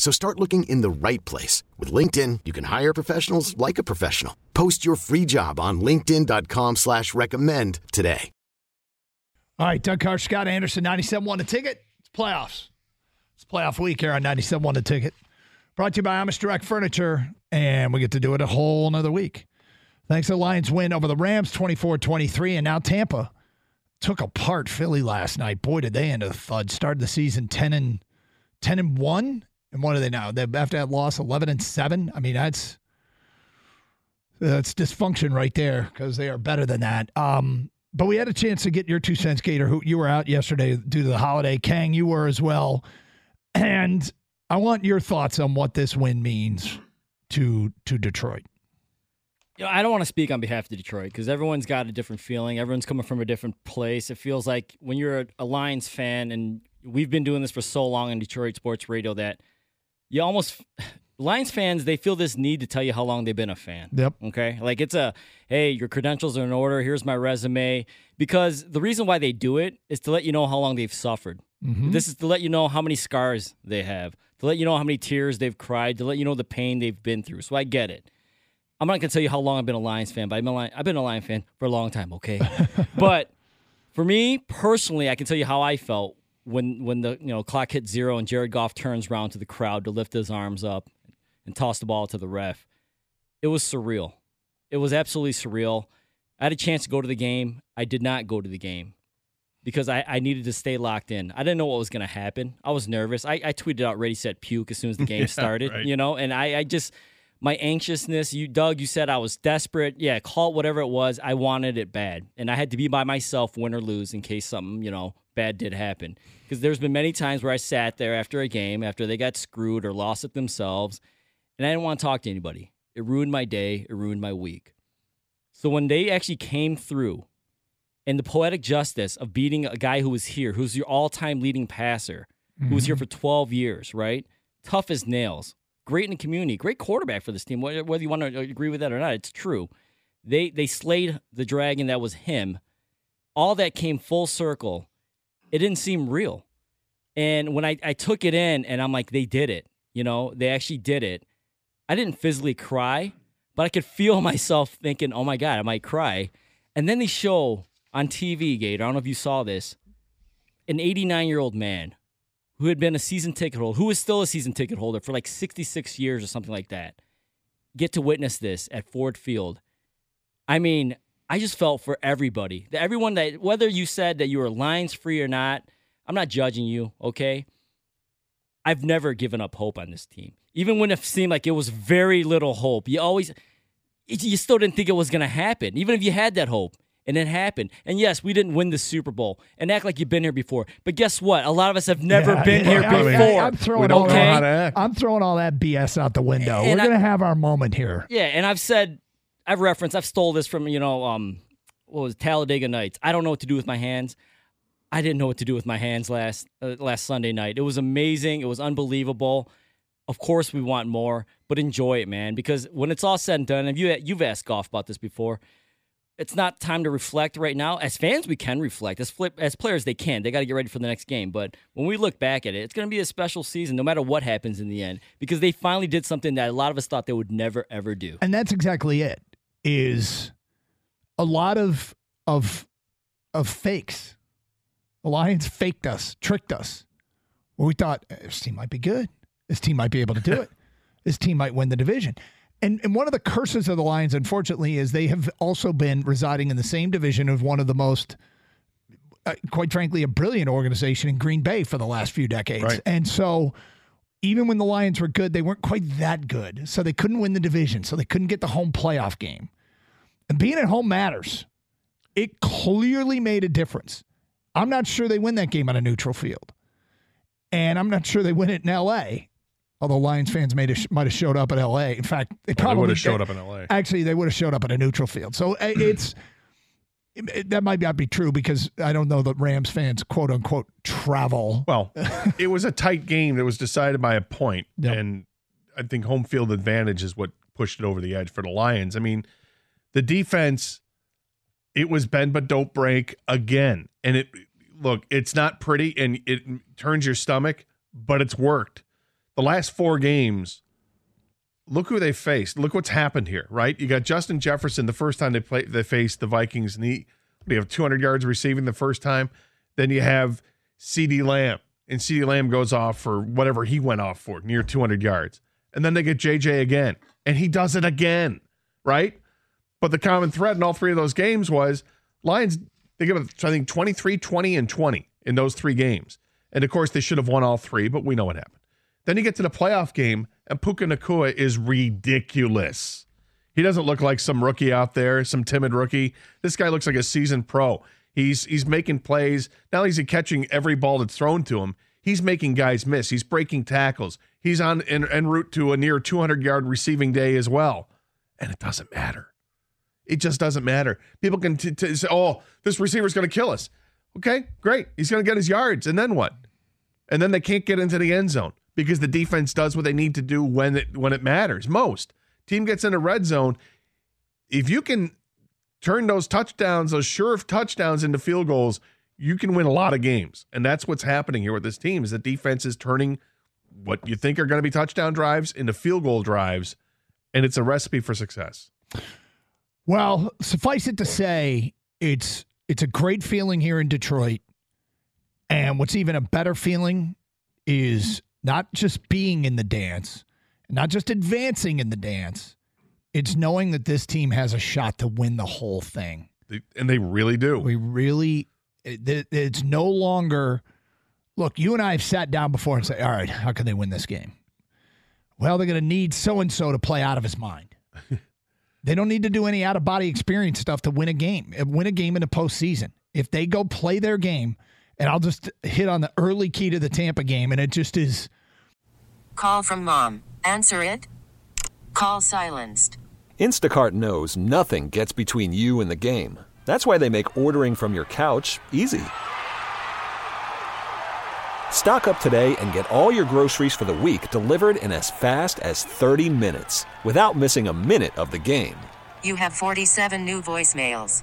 So start looking in the right place. With LinkedIn, you can hire professionals like a professional. Post your free job on linkedin.com slash recommend today. All right, Doug Karsch, Scott Anderson, 97.1 The Ticket. It's playoffs. It's playoff week here on 97.1 The Ticket. Brought to you by Amish Direct Furniture, and we get to do it a whole another week. Thanks to the Lions win over the Rams 24-23, and now Tampa took apart Philly last night. Boy, did they end the thud. Started the season 10 and 10 and 1 and what are they now? They after that loss, eleven and seven. I mean, that's that's dysfunction right there because they are better than that. Um, but we had a chance to get your two cents, Gator. Who you were out yesterday due to the holiday. Khang, you were as well. And I want your thoughts on what this win means to to Detroit. You know, I don't want to speak on behalf of Detroit because everyone's got a different feeling. Everyone's coming from a different place. It feels like when you're a Lions fan, and we've been doing this for so long in Detroit sports radio that you almost Lions fans they feel this need to tell you how long they've been a fan. Yep. Okay. Like it's a hey, your credentials are in order. Here's my resume. Because the reason why they do it is to let you know how long they've suffered. Mm-hmm. This is to let you know how many scars they have, to let you know how many tears they've cried, to let you know the pain they've been through. So I get it. I'm not gonna tell you how long I've been a Lions fan, but I've been a Lions, I've been a Lions fan for a long time. Okay. but for me personally, I can tell you how I felt when when the you know clock hit zero and Jared Goff turns around to the crowd to lift his arms up and toss the ball to the ref, it was surreal. It was absolutely surreal. I had a chance to go to the game. I did not go to the game because I, I needed to stay locked in. I didn't know what was going to happen. I was nervous. I, I tweeted out ready, set, puke as soon as the game yeah, started, right. you know, and I, I just, my anxiousness, you, Doug, you said I was desperate. Yeah, call it whatever it was. I wanted it bad. And I had to be by myself, win or lose, in case something, you know, bad did happen. Because there's been many times where I sat there after a game, after they got screwed or lost it themselves, and I didn't want to talk to anybody. It ruined my day, it ruined my week. So when they actually came through and the poetic justice of beating a guy who was here, who's your all time leading passer, who was here mm-hmm. for 12 years, right? Tough as nails, great in the community, great quarterback for this team. Whether you want to uh, agree with that or not, it's true. They they slayed the dragon that was him. All that came full circle it didn't seem real. And when I, I took it in and I'm like, they did it, you know, they actually did it. I didn't physically cry, but I could feel myself thinking, oh my God, I might cry. And then they show on TV, Gator, I don't know if you saw this, an 89 year old man who had been a season ticket holder, who is still a season ticket holder for like 66 years or something like that, get to witness this at Ford Field. I mean, I just felt for everybody. That Everyone that whether you said that you were Lions free or not, I'm not judging you, okay? I've never given up hope on this team. Even when it seemed like it was very little hope. You always you still didn't think it was going to happen. Even if you had that hope and it happened. And yes, we didn't win the Super Bowl and act like you've been here before. But guess what? A lot of us have never yeah, been yeah, here yeah, before. I, am throwing all that. I'm throwing all that BS out the window. And We're going to have our moment here. Yeah, and I've said I've referenced, I've stole this from, you know, um, what was it, Talladega Nights. I don't know what to do with my hands. I didn't know what to do with my hands last uh, last Sunday night. It was amazing. It was unbelievable. Of course, we want more, but enjoy it, man. Because when it's all said and done, and you you've asked Goff about this before, it's not time to reflect right now. As fans, we can reflect. As flip, as players, they can. They got to get ready for the next game. But when we look back at it, it's going to be a special season, no matter what happens in the end, because they finally did something that a lot of us thought they would never ever do. And that's exactly it is a lot of of of fakes. The Lions faked us, tricked us. Well, we thought eh, this team might be good. This team might be able to do it. this team might win the division. And and one of the curses of the Lions, unfortunately, is they have also been residing in the same division of one of the most, uh, quite frankly, a brilliant organization in Green Bay for the last few decades. Right. And so, even when the Lions were good, they weren't quite that good. So they couldn't win the division. So they couldn't get the home playoff game. And being at home matters. It clearly made a difference. I'm not sure they win that game on a neutral field. And I'm not sure they win it in LA. Although Lions fans may have, might have showed up in LA. In fact, they Well, probably would have showed up in LA. Actually, they would have showed up at a neutral field. So uh, it's it- that might not be true because I don't know that Rams fans quote unquote travel. Well, it was a tight game that was decided by a point, Yep. and I think home field advantage is what pushed it over the edge for the Lions. I mean, the defense, it was bend but don't break again, and it look, it's not pretty and it turns your stomach, but it's worked. The last four games, look who they faced. Look what's happened here, right? You got Justin Jefferson the first time they played they faced the Vikings, and he they have 200 yards receiving the first time. Then you have CeeDee Lamb, and CeeDee Lamb goes off for whatever he went off for, near 200 yards. And then they get JJ again, and he does it again, right? But the common thread in all three of those games was Lions, they give it, I think, 23, 20, and 20 in those three games. And of course, they should have won all three, but we know what happened. Then you get to the playoff game, and Puka Nacua is ridiculous. He doesn't look like some rookie out there, some timid rookie. This guy looks like a seasoned pro. He's he's making plays. Not only is he catching every ball that's thrown to him, he's making guys miss. He's breaking tackles. He's on en, en route to a near 200 yard receiving day as well. And it doesn't matter. It just doesn't matter. People can t- t- say, "Oh, this receiver's going to kill us." Okay, great. He's going to get his yards, and then what? And then they can't get into the end zone because the defense does what they need to do when it when it matters most. Team gets in red zone. If you can turn those touchdowns, those sure touchdowns into field goals, you can win a lot of games. And that's what's happening here with this team is the defense is turning what you think are going to be touchdown drives into field goal drives, and it's a recipe for success. Well, suffice it to say, it's it's a great feeling here in Detroit. And what's even a better feeling is not just being in the dance, not just advancing in the dance. It's knowing that this team has a shot to win the whole thing. And they really do. We really, it, it- it's no longer. Look, you and I have sat down before and say, "All right, how can they win this game?" Well, they're going to need so and so to play out of his mind. they don't need to do any out of body experience stuff to win a game. Win a game in the postseason. If they go play their game, and I'll just hit on the early key to the Tampa game, and it just is. Call from mom. Answer it. Call silenced. Instacart knows nothing gets between you and the game. That's why they make ordering from your couch easy. Stock up today and get all your groceries for the week delivered in as fast as 30 minutes without missing a minute of the game. You have 47 new voicemails.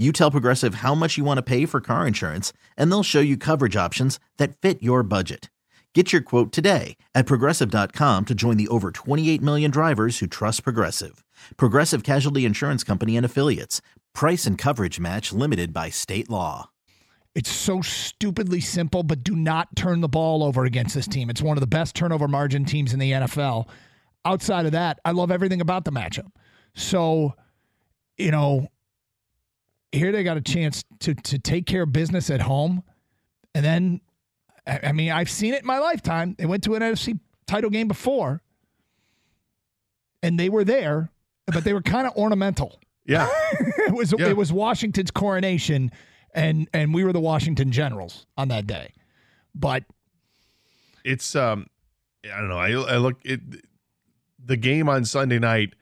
You tell Progressive how much you want to pay for car insurance, and they'll show you coverage options that fit your budget. Get your quote today at progressive.com to join the over 28 million drivers who trust Progressive. Progressive Casualty Insurance Company and Affiliates. Price and coverage match limited by state law. It's so stupidly simple, but do not turn the ball over against this team. It's one of the best turnover margin teams in the NFL. Outside of that, I love everything about the matchup. So, you know, here they got a chance to to take care of business at home, and then, I I mean, I've seen it in my lifetime. They went to an NFC title game before, and they were there, but they were kind of ornamental. Yeah. it was Yeah. it was Washington's coronation, and and we were the Washington Generals on that day. But it's um I don't know. I I look it the game on Sunday night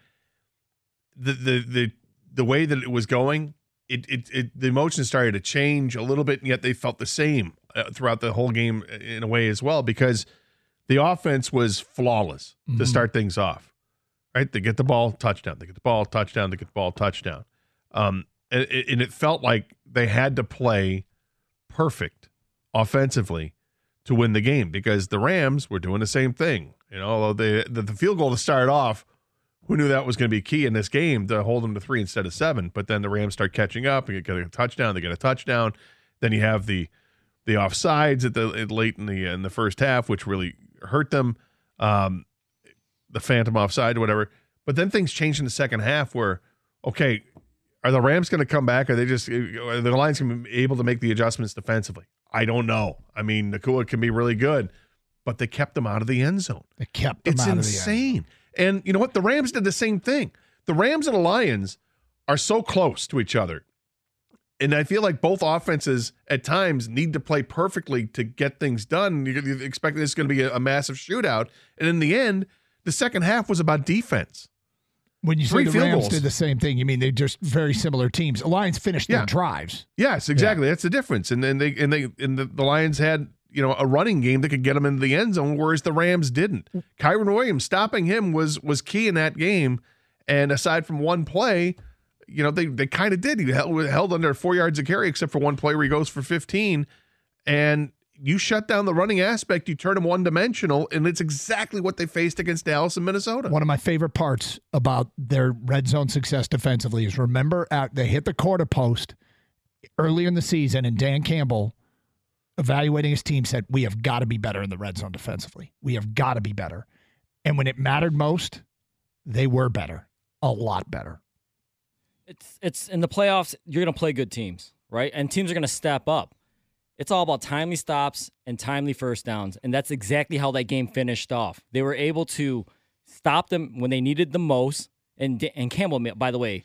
the the the the way that it was going, it it, it the emotions started to change a little bit and yet they felt the same uh, throughout the whole game in a way as well because the offense was flawless to start things off. Right? They get the ball, touchdown. They get the ball, touchdown. They get the ball, touchdown. Um and, and it felt like they had to play perfect offensively to win the game because the Rams were doing the same thing. You know, although they the, the field goal to start off, who knew that was going to be key in this game to hold them to three instead of seven? But then the Rams start catching up and get a touchdown. They get a touchdown. Then you have the the offsides at the at late in the in the first half, which really hurt them. Um, the phantom offside, whatever. But then things change in the second half where, okay, are the Rams going to come back? Are they just are the Lions going to be able to make the adjustments defensively? I don't know. I mean, Nacua can be really good, but they kept them out of the end zone. they kept them It's out of the end. insane. And you know what? The Rams did the same thing. The Rams and the Lions are so close to each other. And I feel like both offenses at times need to play perfectly to get things done. You expect this is going to be a, massive shootout. And in the end, the second half was about defense. When you say the Rams goals. did the same thing, you mean they're just very similar teams. The Lions finished Yeah. their drives. Yes, exactly. That's the difference. And then they and they and the, the Lions had you know a running game that could get them into the end zone, whereas the Rams didn't. Mm. Kyren Williams stopping him was was key in that game. And aside from one play, you know they they kind of did. He held, held under four yards of carry, except for one play where he goes for fifteen. And you shut down the running aspect, you turn him one dimensional, and it's exactly what they faced against Dallas and Minnesota. One of my favorite parts about their red zone success defensively is remember at, they hit the quarter post earlier in the season, and Dan Campbell, evaluating his team, said, We have got to be better in the red zone defensively. We have got to be better. And when it mattered most, they were better, a lot better. It's it's in the playoffs. You're gonna play good teams, right? And teams are gonna step up. It's all about timely stops and timely first downs, and that's exactly how that game finished off. They were able to stop them when they needed the most. And and Campbell, by the way,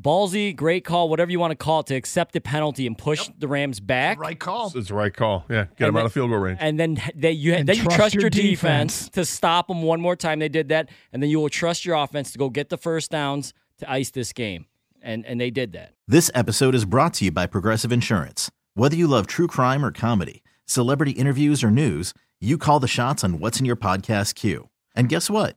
ballsy, great call, whatever you want to call it, to accept the penalty and push the Rams back. Right call. It's the right call. Yeah, get And him out then- of field goal range. And then they, you And then you trust trust your your defense, defense. to stop them one more time. They did that, and then you will trust your offense to go get the first downs to ice this game, and and they did that. This episode is brought to you by Progressive Insurance. Whether you love true crime or comedy, celebrity interviews or news, you call the shots on what's in your podcast queue. And guess what?